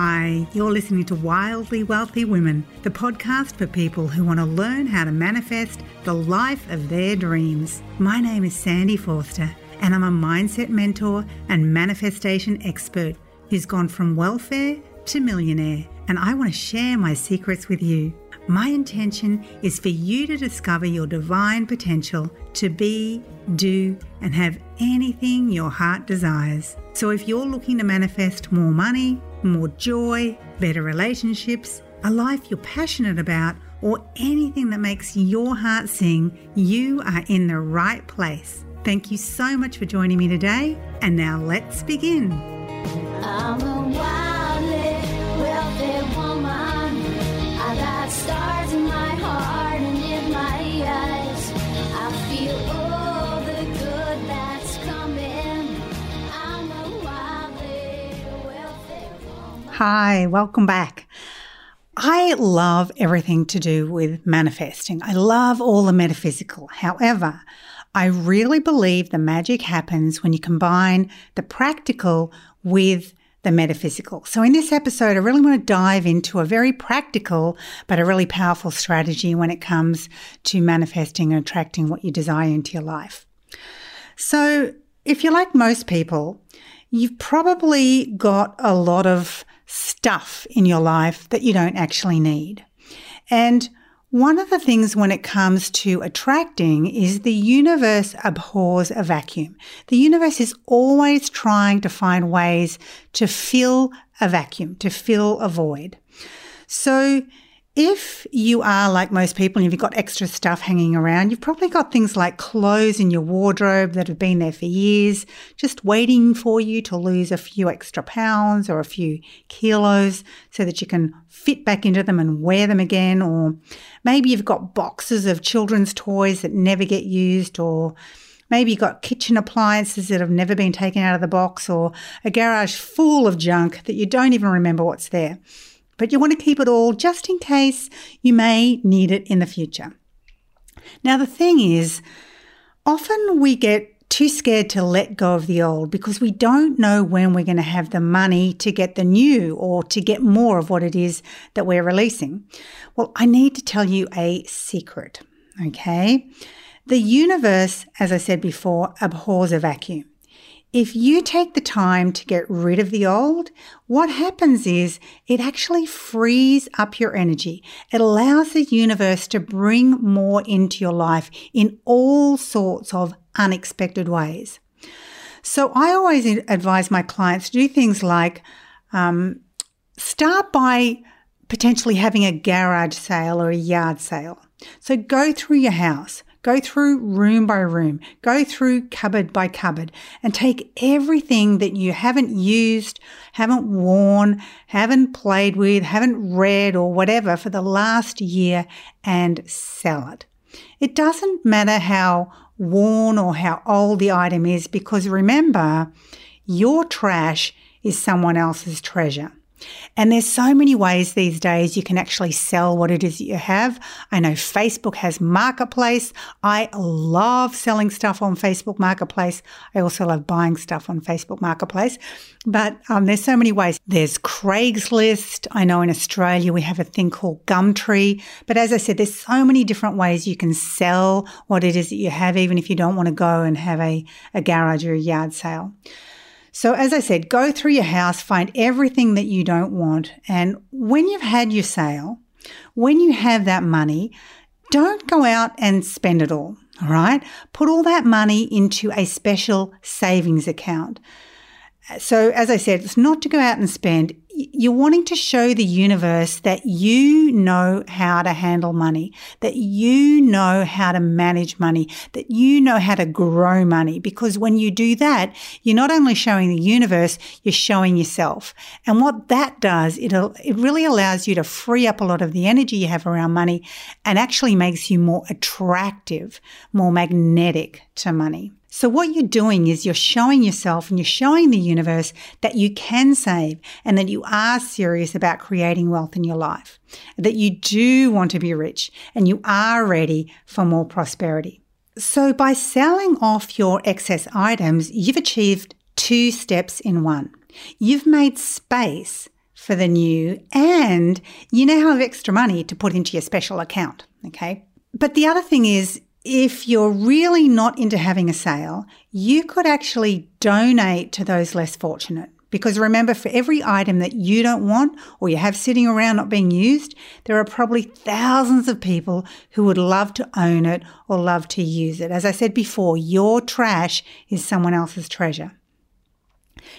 Hi, you're listening to Wildly Wealthy Women, the podcast for people who want to learn how to manifest the life of their dreams. My name is Sandy Forster, and I'm a mindset mentor and manifestation expert who's gone from welfare to millionaire, and I want to share my secrets with you. My intention is for you to discover your divine potential to be, do, and have anything your heart desires. So if you're looking to manifest more money, more joy, better relationships, a life you're passionate about, or anything that makes your heart sing, you are in the right place. Thank you so much for joining me today, and now let's begin. Hi, welcome back. I love everything to do with manifesting. I love all the metaphysical. However, I really believe the magic happens when you combine the practical with the metaphysical. So, in this episode, I really want to dive into a very practical but a really powerful strategy when it comes to manifesting and attracting what you desire into your life. So, if you're like most people, you've probably got a lot of stuff in your life that you don't actually need. And one of the things when it comes to attracting is the universe abhors a vacuum. The universe is always trying to find ways to fill a vacuum, to fill a void. So if you are like most people and you've got extra stuff hanging around, you've probably got things like clothes in your wardrobe that have been there for years, just waiting for you to lose a few extra pounds or a few kilos so that you can fit back into them and wear them again. Or maybe you've got boxes of children's toys that never get used or Maybe you've got kitchen appliances that have never been taken out of the box or a garage full of junk that you don't even remember what's there but you want to keep it all just in case you may need it in the future. Now, the thing is, often we get too scared to let go of the old because we don't know when we're going to have the money to get the new or to get more of what it is that we're releasing. Well, I need to tell you a secret, okay? The universe, as I said before, abhors a vacuum. If you take the time to get rid of the old, what happens is it actually frees up your energy. It allows the universe to bring more into your life in all sorts of unexpected ways. So I always advise my clients to do things like um, start by potentially having a garage sale or a yard sale. So go through your house. Go through room by room, go through cupboard by cupboard, and take everything that you haven't used, haven't worn, haven't played with, haven't read, or whatever for the last year and sell it. It doesn't matter how worn or how old the item is because remember, your trash is someone else's treasure. And there's so many ways these days you can actually sell what it is that you have. I know Facebook has Marketplace. I love selling stuff on Facebook Marketplace. I also love buying stuff on Facebook Marketplace. But um, there's so many ways. There's Craigslist. I know in Australia we have a thing called Gumtree. But as I said, there's so many different ways you can sell what it is that you have, even if you don't want to go and have a, a garage or a yard sale. So, as I said, go through your house, find everything that you don't want. And when you've had your sale, when you have that money, don't go out and spend it all. All right. Put all that money into a special savings account. So, as I said, it's not to go out and spend you're wanting to show the universe that you know how to handle money, that you know how to manage money, that you know how to grow money. Because when you do that, you're not only showing the universe, you're showing yourself. And what that does, it, it really allows you to free up a lot of the energy you have around money and actually makes you more attractive, more magnetic to money. So, what you're doing is you're showing yourself and you're showing the universe that you can save and that you are serious about creating wealth in your life, that you do want to be rich and you are ready for more prosperity. So, by selling off your excess items, you've achieved two steps in one. You've made space for the new and you now have extra money to put into your special account. Okay. But the other thing is, if you're really not into having a sale, you could actually donate to those less fortunate. Because remember, for every item that you don't want or you have sitting around not being used, there are probably thousands of people who would love to own it or love to use it. As I said before, your trash is someone else's treasure.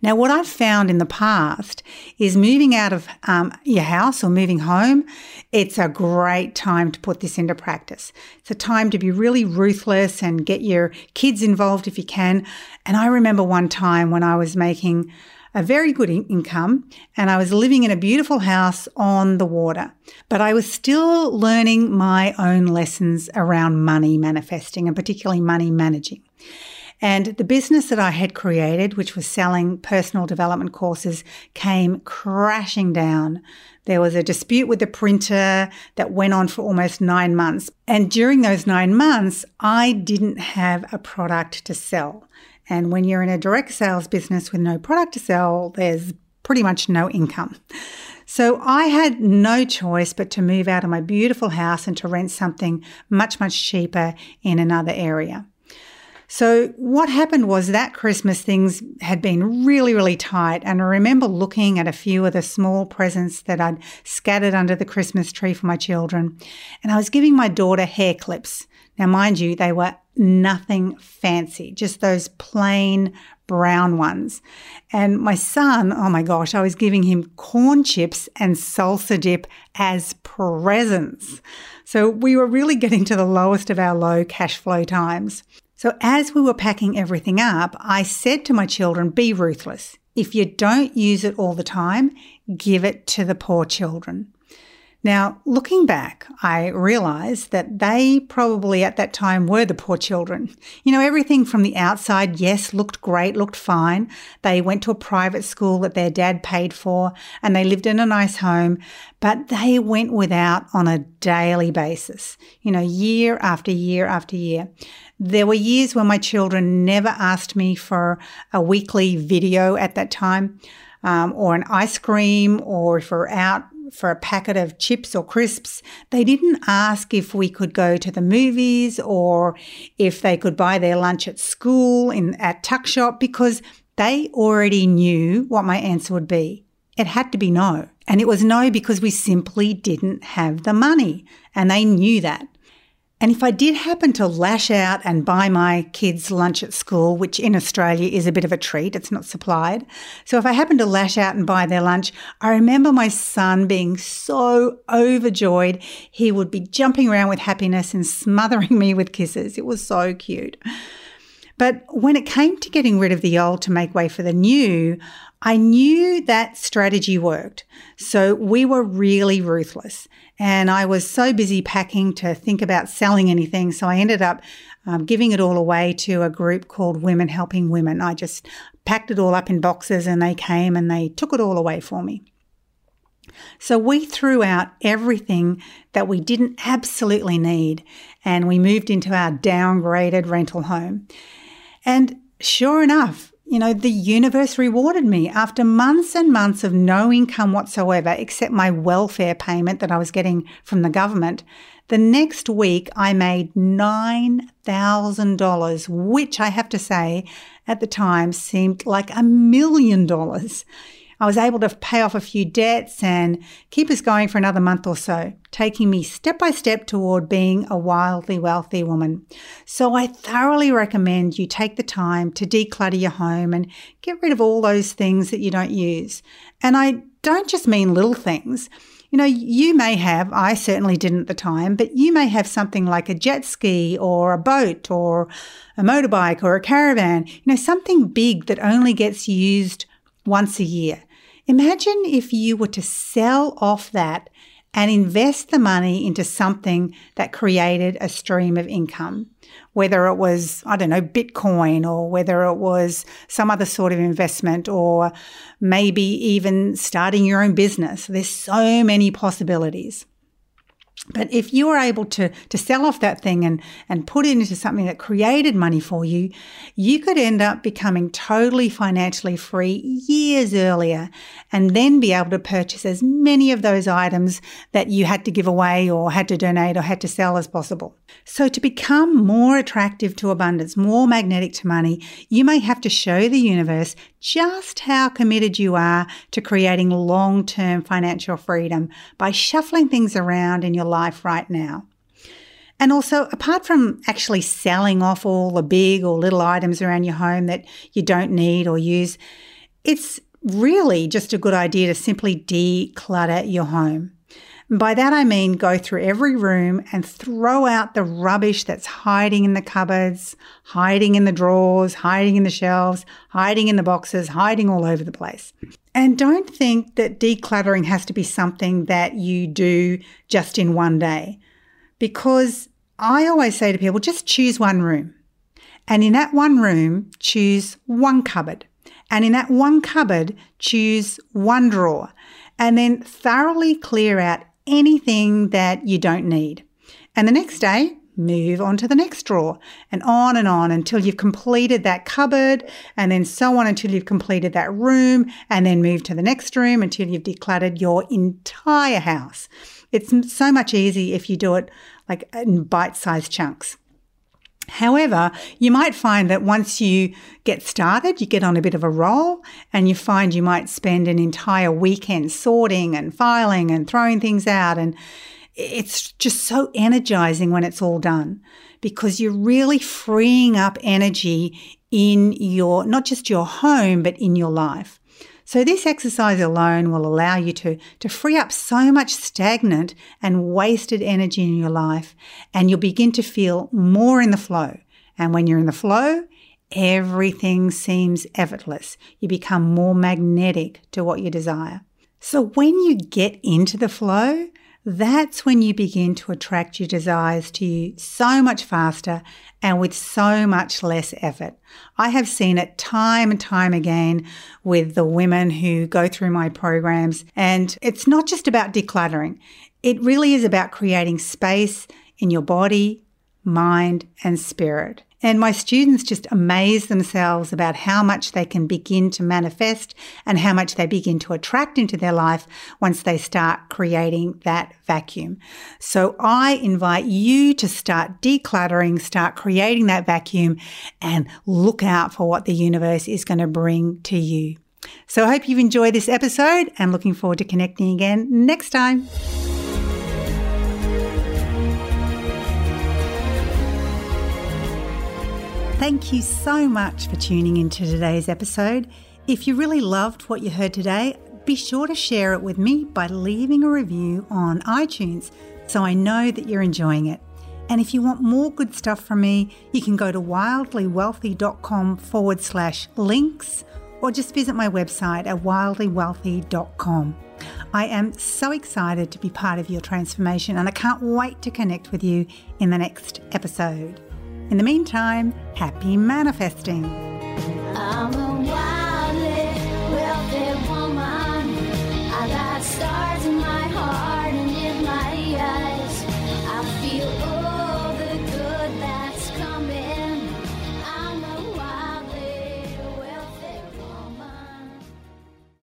Now, what I've found in the past is moving out of um, your house or moving home, it's a great time to put this into practice. It's a time to be really ruthless and get your kids involved if you can. And I remember one time when I was making a very good in- income and I was living in a beautiful house on the water. But I was still learning my own lessons around money manifesting and particularly money managing. And the business that I had created, which was selling personal development courses, came crashing down. There was a dispute with the printer that went on for almost nine months. And during those nine months, I didn't have a product to sell. And when you're in a direct sales business with no product to sell, there's pretty much no income. So I had no choice but to move out of my beautiful house and to rent something much, much cheaper in another area. So what happened was that Christmas things had been really, really tight. And I remember looking at a few of the small presents that I'd scattered under the Christmas tree for my children. And I was giving my daughter hair clips. Now, mind you, they were nothing fancy, just those plain brown ones. And my son, oh my gosh, I was giving him corn chips and salsa dip as presents. So we were really getting to the lowest of our low cash flow times. So as we were packing everything up, I said to my children, be ruthless. If you don't use it all the time, give it to the poor children. Now, looking back, I realized that they probably at that time were the poor children. You know, everything from the outside, yes, looked great, looked fine. They went to a private school that their dad paid for and they lived in a nice home, but they went without on a daily basis, you know, year after year after year. There were years when my children never asked me for a weekly video at that time. Um, or an ice cream, or if we're out for a packet of chips or crisps, they didn't ask if we could go to the movies or if they could buy their lunch at school in at tuck shop because they already knew what my answer would be. It had to be no. And it was no because we simply didn't have the money. And they knew that. And if I did happen to lash out and buy my kids lunch at school, which in Australia is a bit of a treat, it's not supplied. So if I happened to lash out and buy their lunch, I remember my son being so overjoyed. He would be jumping around with happiness and smothering me with kisses. It was so cute. But when it came to getting rid of the old to make way for the new, I knew that strategy worked. So we were really ruthless. And I was so busy packing to think about selling anything. So I ended up um, giving it all away to a group called Women Helping Women. I just packed it all up in boxes and they came and they took it all away for me. So we threw out everything that we didn't absolutely need and we moved into our downgraded rental home. And sure enough, you know, the universe rewarded me after months and months of no income whatsoever, except my welfare payment that I was getting from the government. The next week, I made $9,000, which I have to say at the time seemed like a million dollars. I was able to pay off a few debts and keep us going for another month or so, taking me step by step toward being a wildly wealthy woman. So I thoroughly recommend you take the time to declutter your home and get rid of all those things that you don't use. And I don't just mean little things. You know, you may have, I certainly didn't at the time, but you may have something like a jet ski or a boat or a motorbike or a caravan, you know, something big that only gets used once a year. Imagine if you were to sell off that and invest the money into something that created a stream of income, whether it was, I don't know, Bitcoin or whether it was some other sort of investment or maybe even starting your own business. There's so many possibilities. But if you were able to, to sell off that thing and, and put it into something that created money for you, you could end up becoming totally financially free years earlier and then be able to purchase as many of those items that you had to give away or had to donate or had to sell as possible. So to become more attractive to abundance, more magnetic to money, you may have to show the universe just how committed you are to creating long term financial freedom by shuffling things around in your life right now. And also, apart from actually selling off all the big or little items around your home that you don't need or use, it's really just a good idea to simply declutter your home. By that I mean go through every room and throw out the rubbish that's hiding in the cupboards, hiding in the drawers, hiding in the shelves, hiding in the boxes, hiding all over the place. And don't think that decluttering has to be something that you do just in one day. Because I always say to people, just choose one room. And in that one room, choose one cupboard. And in that one cupboard, choose one drawer. And then thoroughly clear out anything that you don't need. And the next day, move on to the next drawer and on and on until you've completed that cupboard and then so on until you've completed that room and then move to the next room until you've decluttered your entire house. It's so much easier if you do it like in bite sized chunks. However, you might find that once you get started, you get on a bit of a roll and you find you might spend an entire weekend sorting and filing and throwing things out. And it's just so energizing when it's all done because you're really freeing up energy in your, not just your home, but in your life. So this exercise alone will allow you to, to free up so much stagnant and wasted energy in your life and you'll begin to feel more in the flow. And when you're in the flow, everything seems effortless. You become more magnetic to what you desire. So when you get into the flow, that's when you begin to attract your desires to you so much faster and with so much less effort. I have seen it time and time again with the women who go through my programs. And it's not just about decluttering, it really is about creating space in your body, mind, and spirit. And my students just amaze themselves about how much they can begin to manifest and how much they begin to attract into their life once they start creating that vacuum. So I invite you to start decluttering, start creating that vacuum and look out for what the universe is going to bring to you. So I hope you've enjoyed this episode and looking forward to connecting again next time. Thank you so much for tuning into today's episode. If you really loved what you heard today, be sure to share it with me by leaving a review on iTunes so I know that you're enjoying it. And if you want more good stuff from me, you can go to wildlywealthy.com forward slash links or just visit my website at wildlywealthy.com. I am so excited to be part of your transformation and I can't wait to connect with you in the next episode. In the meantime, happy manifesting.